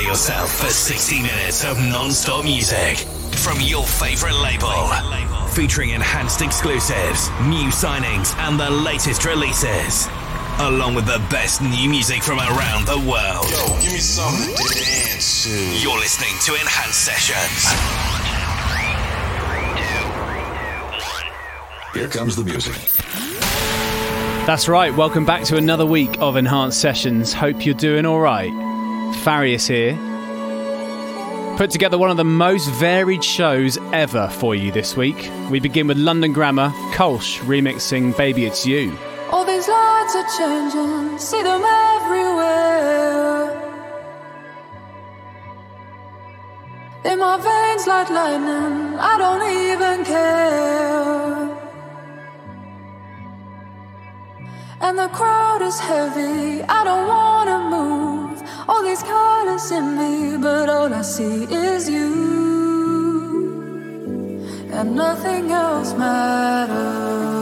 Prepare yourself for 60 minutes of non-stop music from your favorite label. Featuring enhanced exclusives, new signings, and the latest releases. Along with the best new music from around the world. Yo, give me something to dance to. You're listening to Enhanced Sessions. Here comes the music. That's right, welcome back to another week of Enhanced Sessions. Hope you're doing alright. Farius here. Put together one of the most varied shows ever for you this week. We begin with London Grammar, Kolsch remixing Baby It's You. All these lights are changing, see them everywhere. In my veins like lightning, I don't even care. And the crowd is heavy, I don't wanna move. All these colors in me, but all I see is you. And nothing else matters.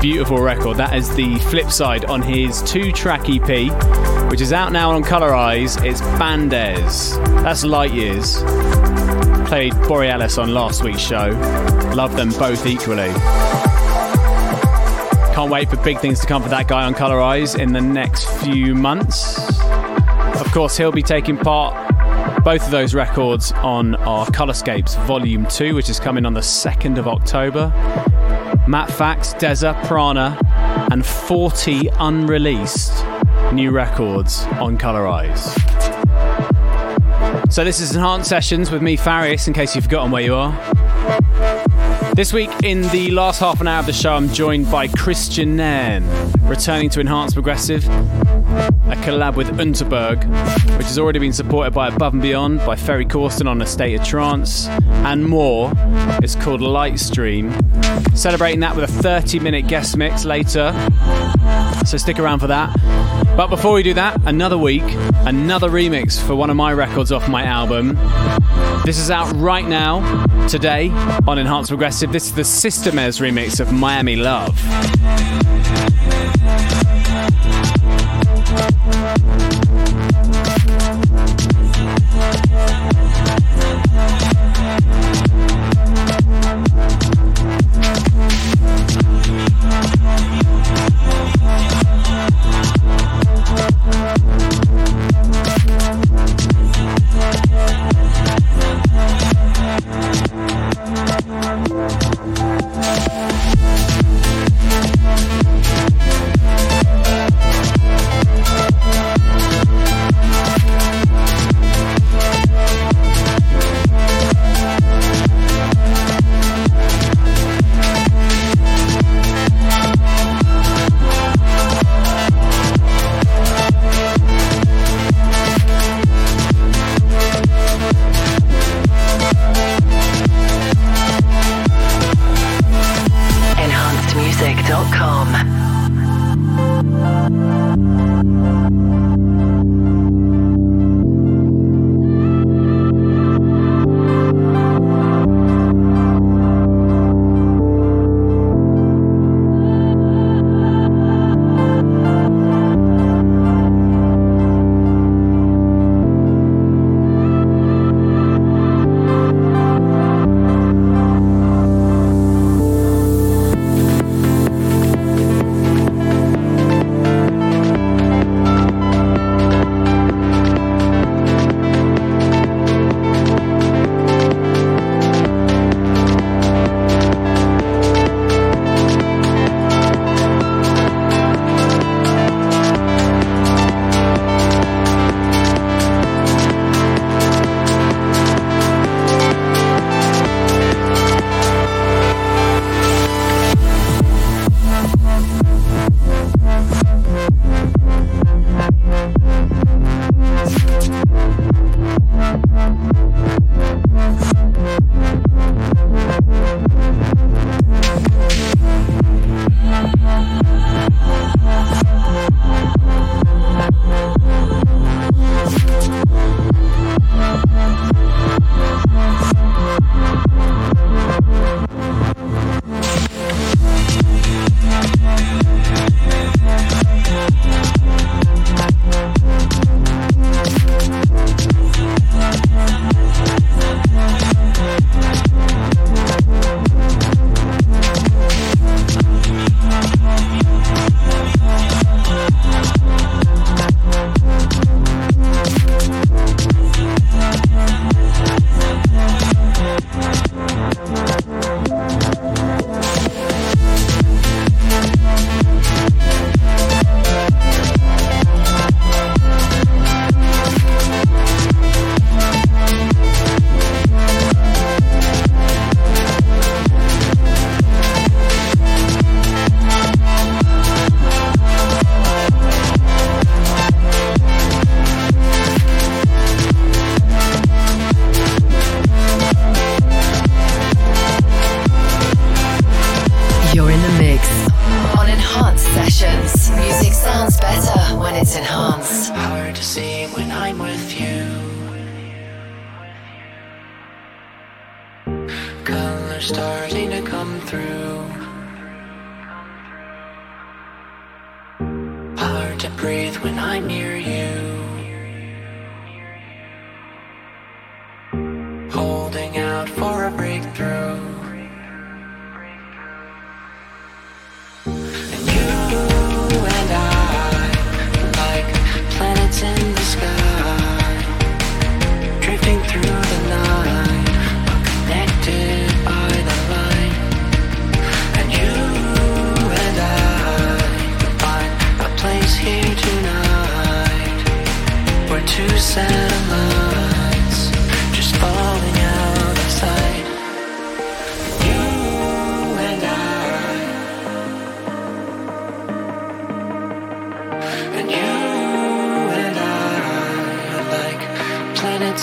Beautiful record. That is the flip side on his two track EP, which is out now on Colorize. It's Bandes. That's Light Years. Played Borealis on last week's show. Love them both equally. Can't wait for big things to come for that guy on Colorize in the next few months. Of course, he'll be taking part both of those records on our Colorscapes Volume 2, which is coming on the 2nd of October. Matt Fax, Deza, Prana, and 40 unreleased new records on Colorize. So, this is Enhanced Sessions with me, Farius, in case you've forgotten where you are. This week, in the last half an hour of the show, I'm joined by Kristian Nairn, returning to Enhanced Progressive, a collab with Unterberg, which has already been supported by Above and Beyond, by Ferry Corsten on A State of Trance, and more. It's called Lightstream. Celebrating that with a 30 minute guest mix later, so stick around for that. But before we do that, another week, another remix for one of my records off my album. This is out right now, today, on Enhanced Progressive. This is the Systemez remix of Miami Love. Música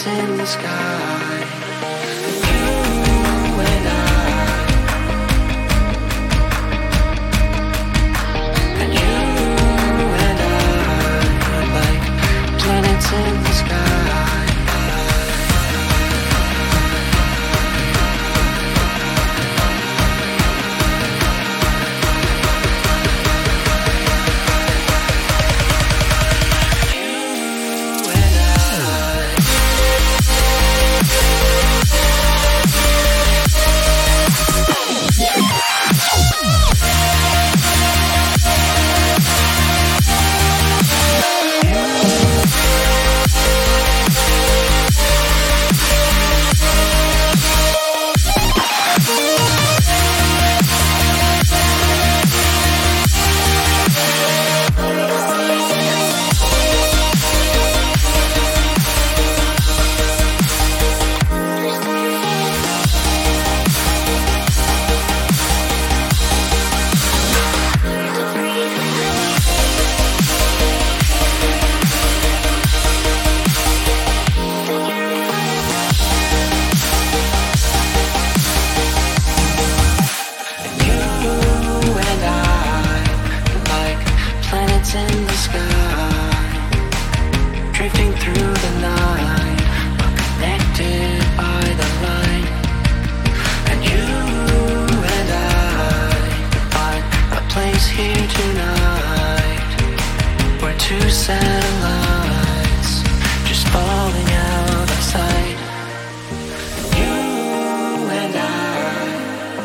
in the sky.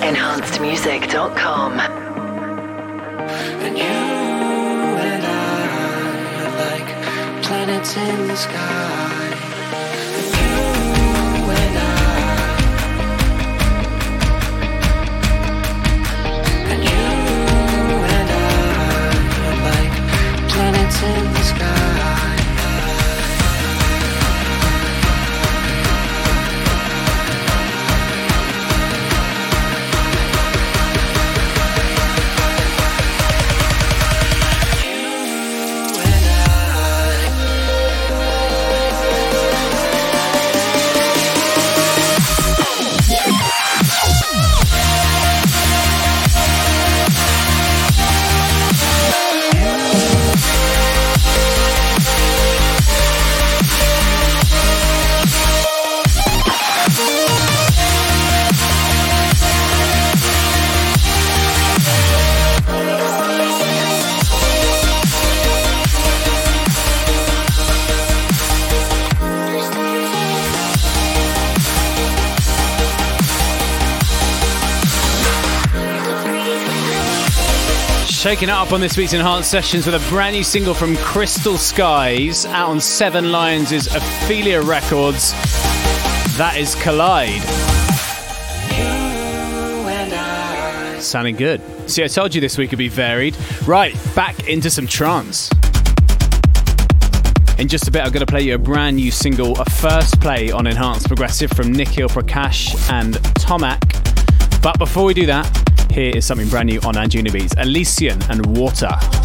enhancedmusic.com. And you and I are like planets in the sky. Shaking it up on this week's Enhanced Sessions with a brand new single from Crystal Skies out on Seven Lions' Ophelia Records. That is Collide. Sounding good. See, I told you this week would be varied. Right, back into some trance. In just a bit, I'm going to play you a brand new single, a first play on Enhanced Progressive from Nikhil Prakash and Tomac. But before we do that, here is something brand new on Anjunabeats Elysian and Water.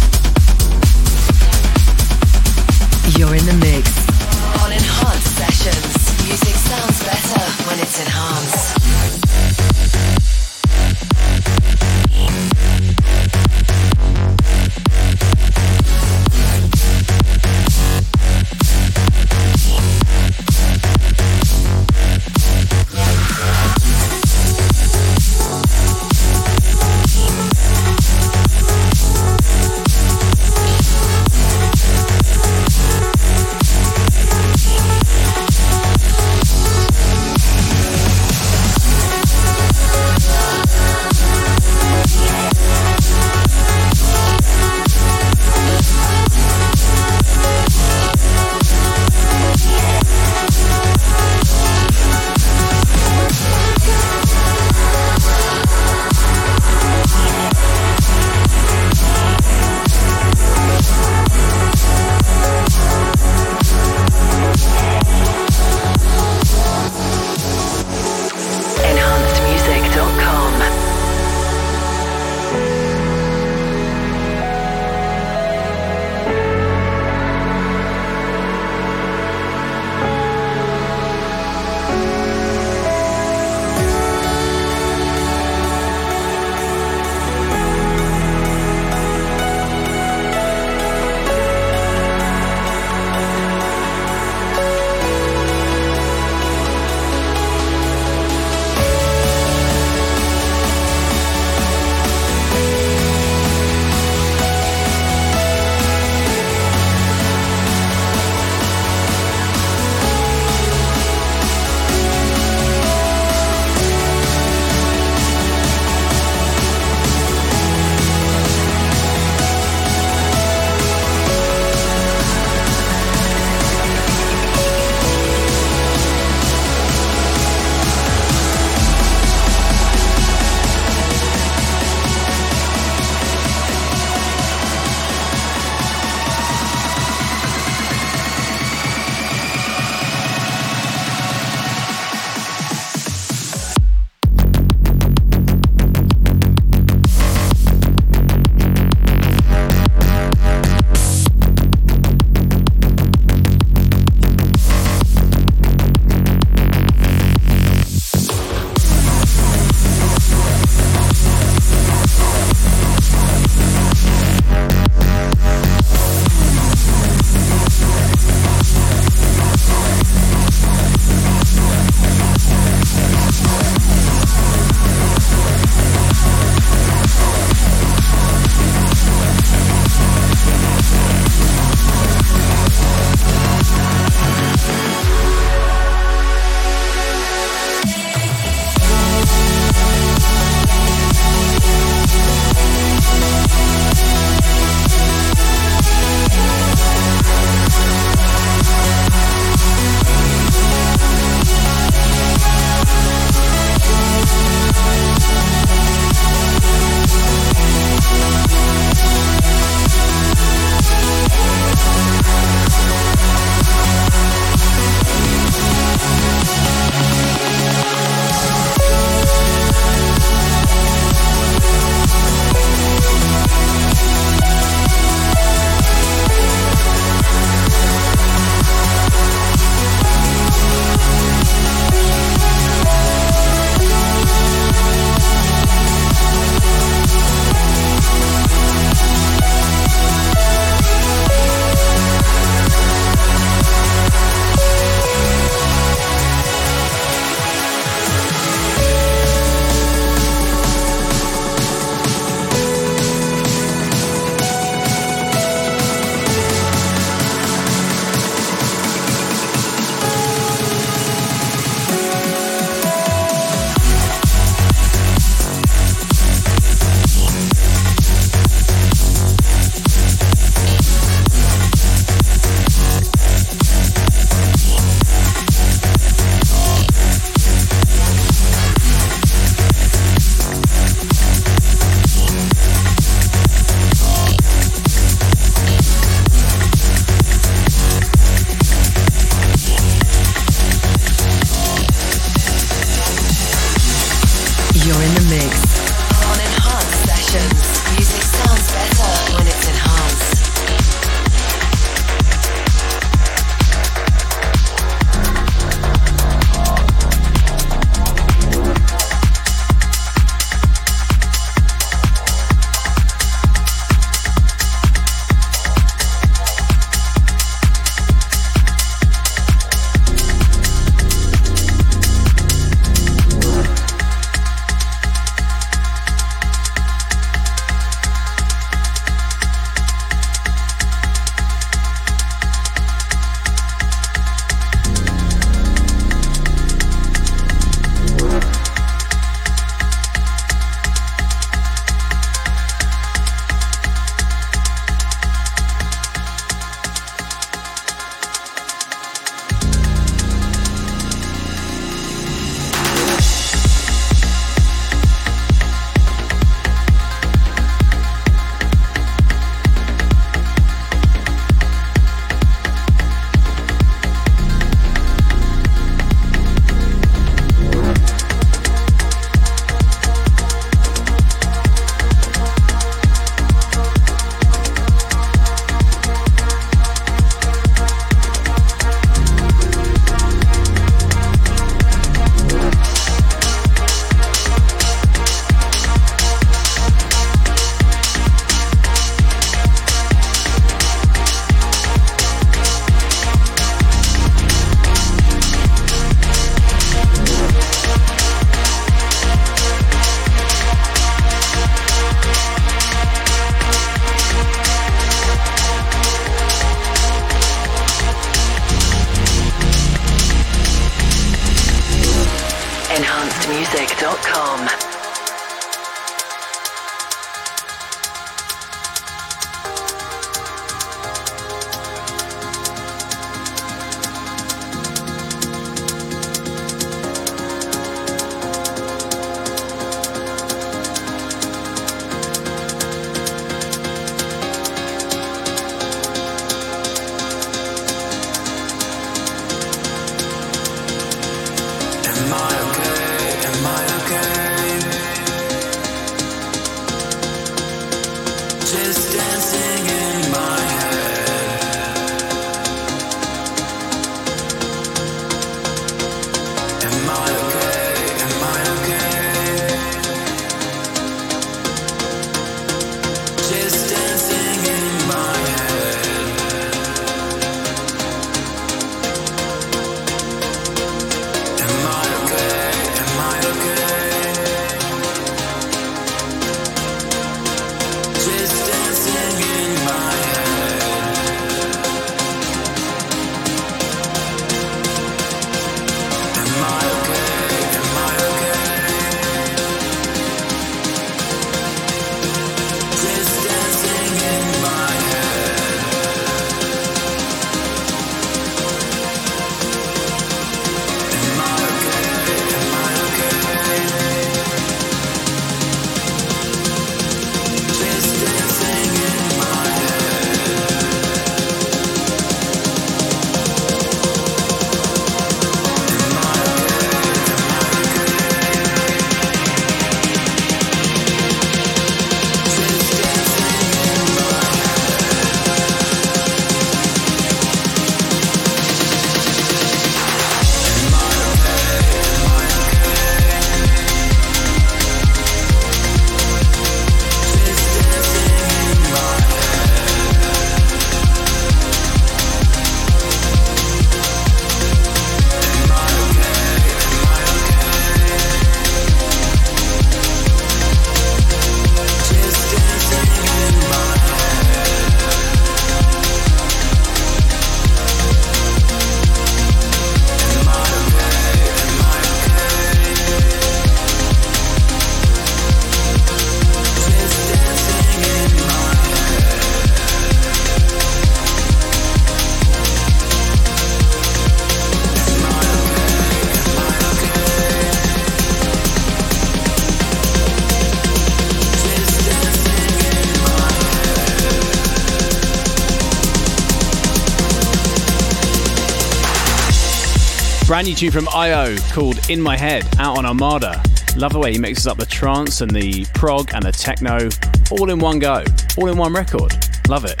Brand new tune from IO called In My Head out on Armada. Love the way he mixes up the trance and the prog and the techno all in one go, all in one record. Love it.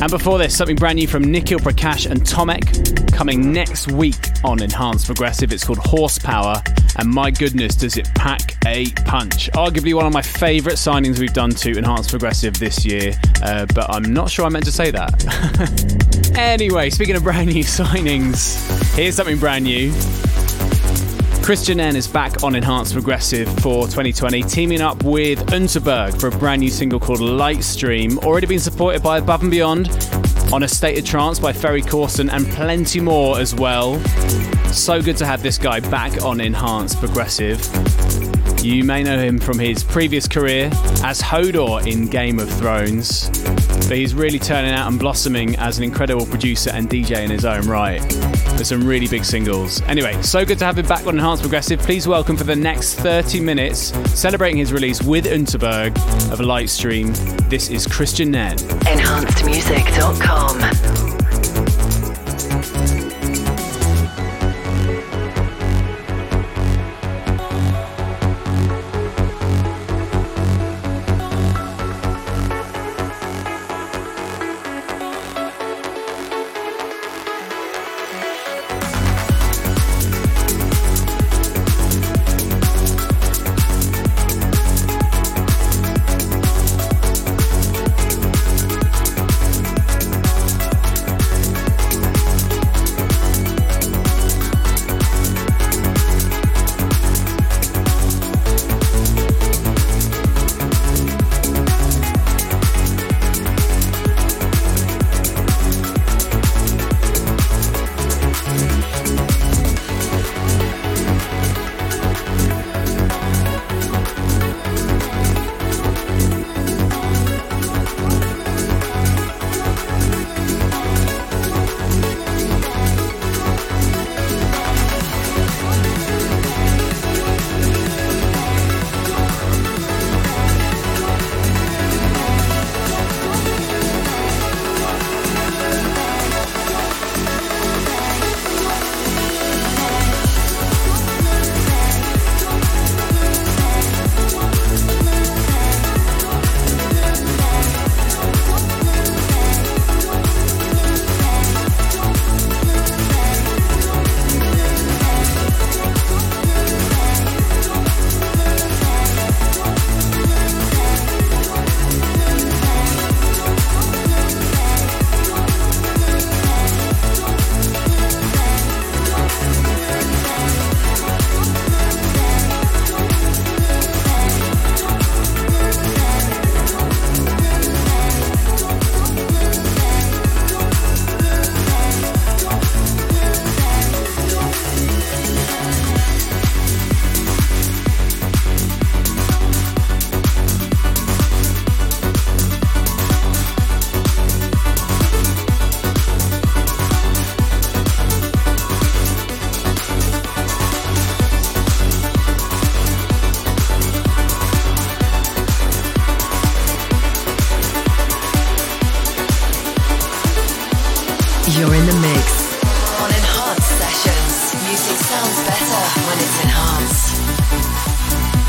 And before this, something brand new from Nikhil Prakash and Tomek coming next week on Enhanced Progressive. It's called Horsepower, and my goodness, does it pack a punch. Arguably one of my favourite signings we've done to Enhanced Progressive this year, uh, but I'm not sure I meant to say that. anyway, speaking of brand new signings, here's something brand new. Kristian Nairn is back on Enhanced Progressive for 2020, teaming up with Unterberg for a brand new single called Lightstream, already been supported by Above and Beyond, on a State of Trance by Ferry Corsten, and plenty more as well. So good to have this guy back on Enhanced Progressive. You may know him from his previous career as Hodor in Game of Thrones, but he's really turning out and blossoming as an incredible producer and DJ in his own right. With some really big singles. Anyway, so good to have him back on Enhanced Progressive. Please welcome for the next 30 minutes, celebrating his release with Unterberg of Lightstream. This is Kristian Nairn. EnhancedMusic.com. better when it's enhanced.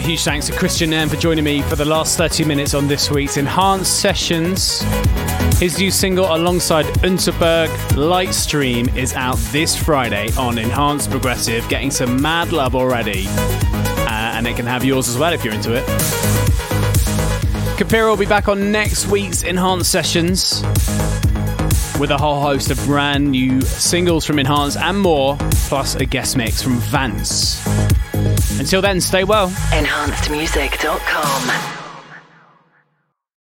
My huge thanks to Kristian Nairn for joining me for the last 30 minutes on this week's Enhanced Sessions. His new single alongside Unterberg, Lightstream, is out this Friday on Enhanced Progressive, getting some mad love already. Uh, and it can have yours as well if you're into it. Kapira will be back on next week's Enhanced Sessions with a whole host of brand new singles from Enhanced and more, plus a guest mix from Vance. Until then, stay well. enhancedmusic.com.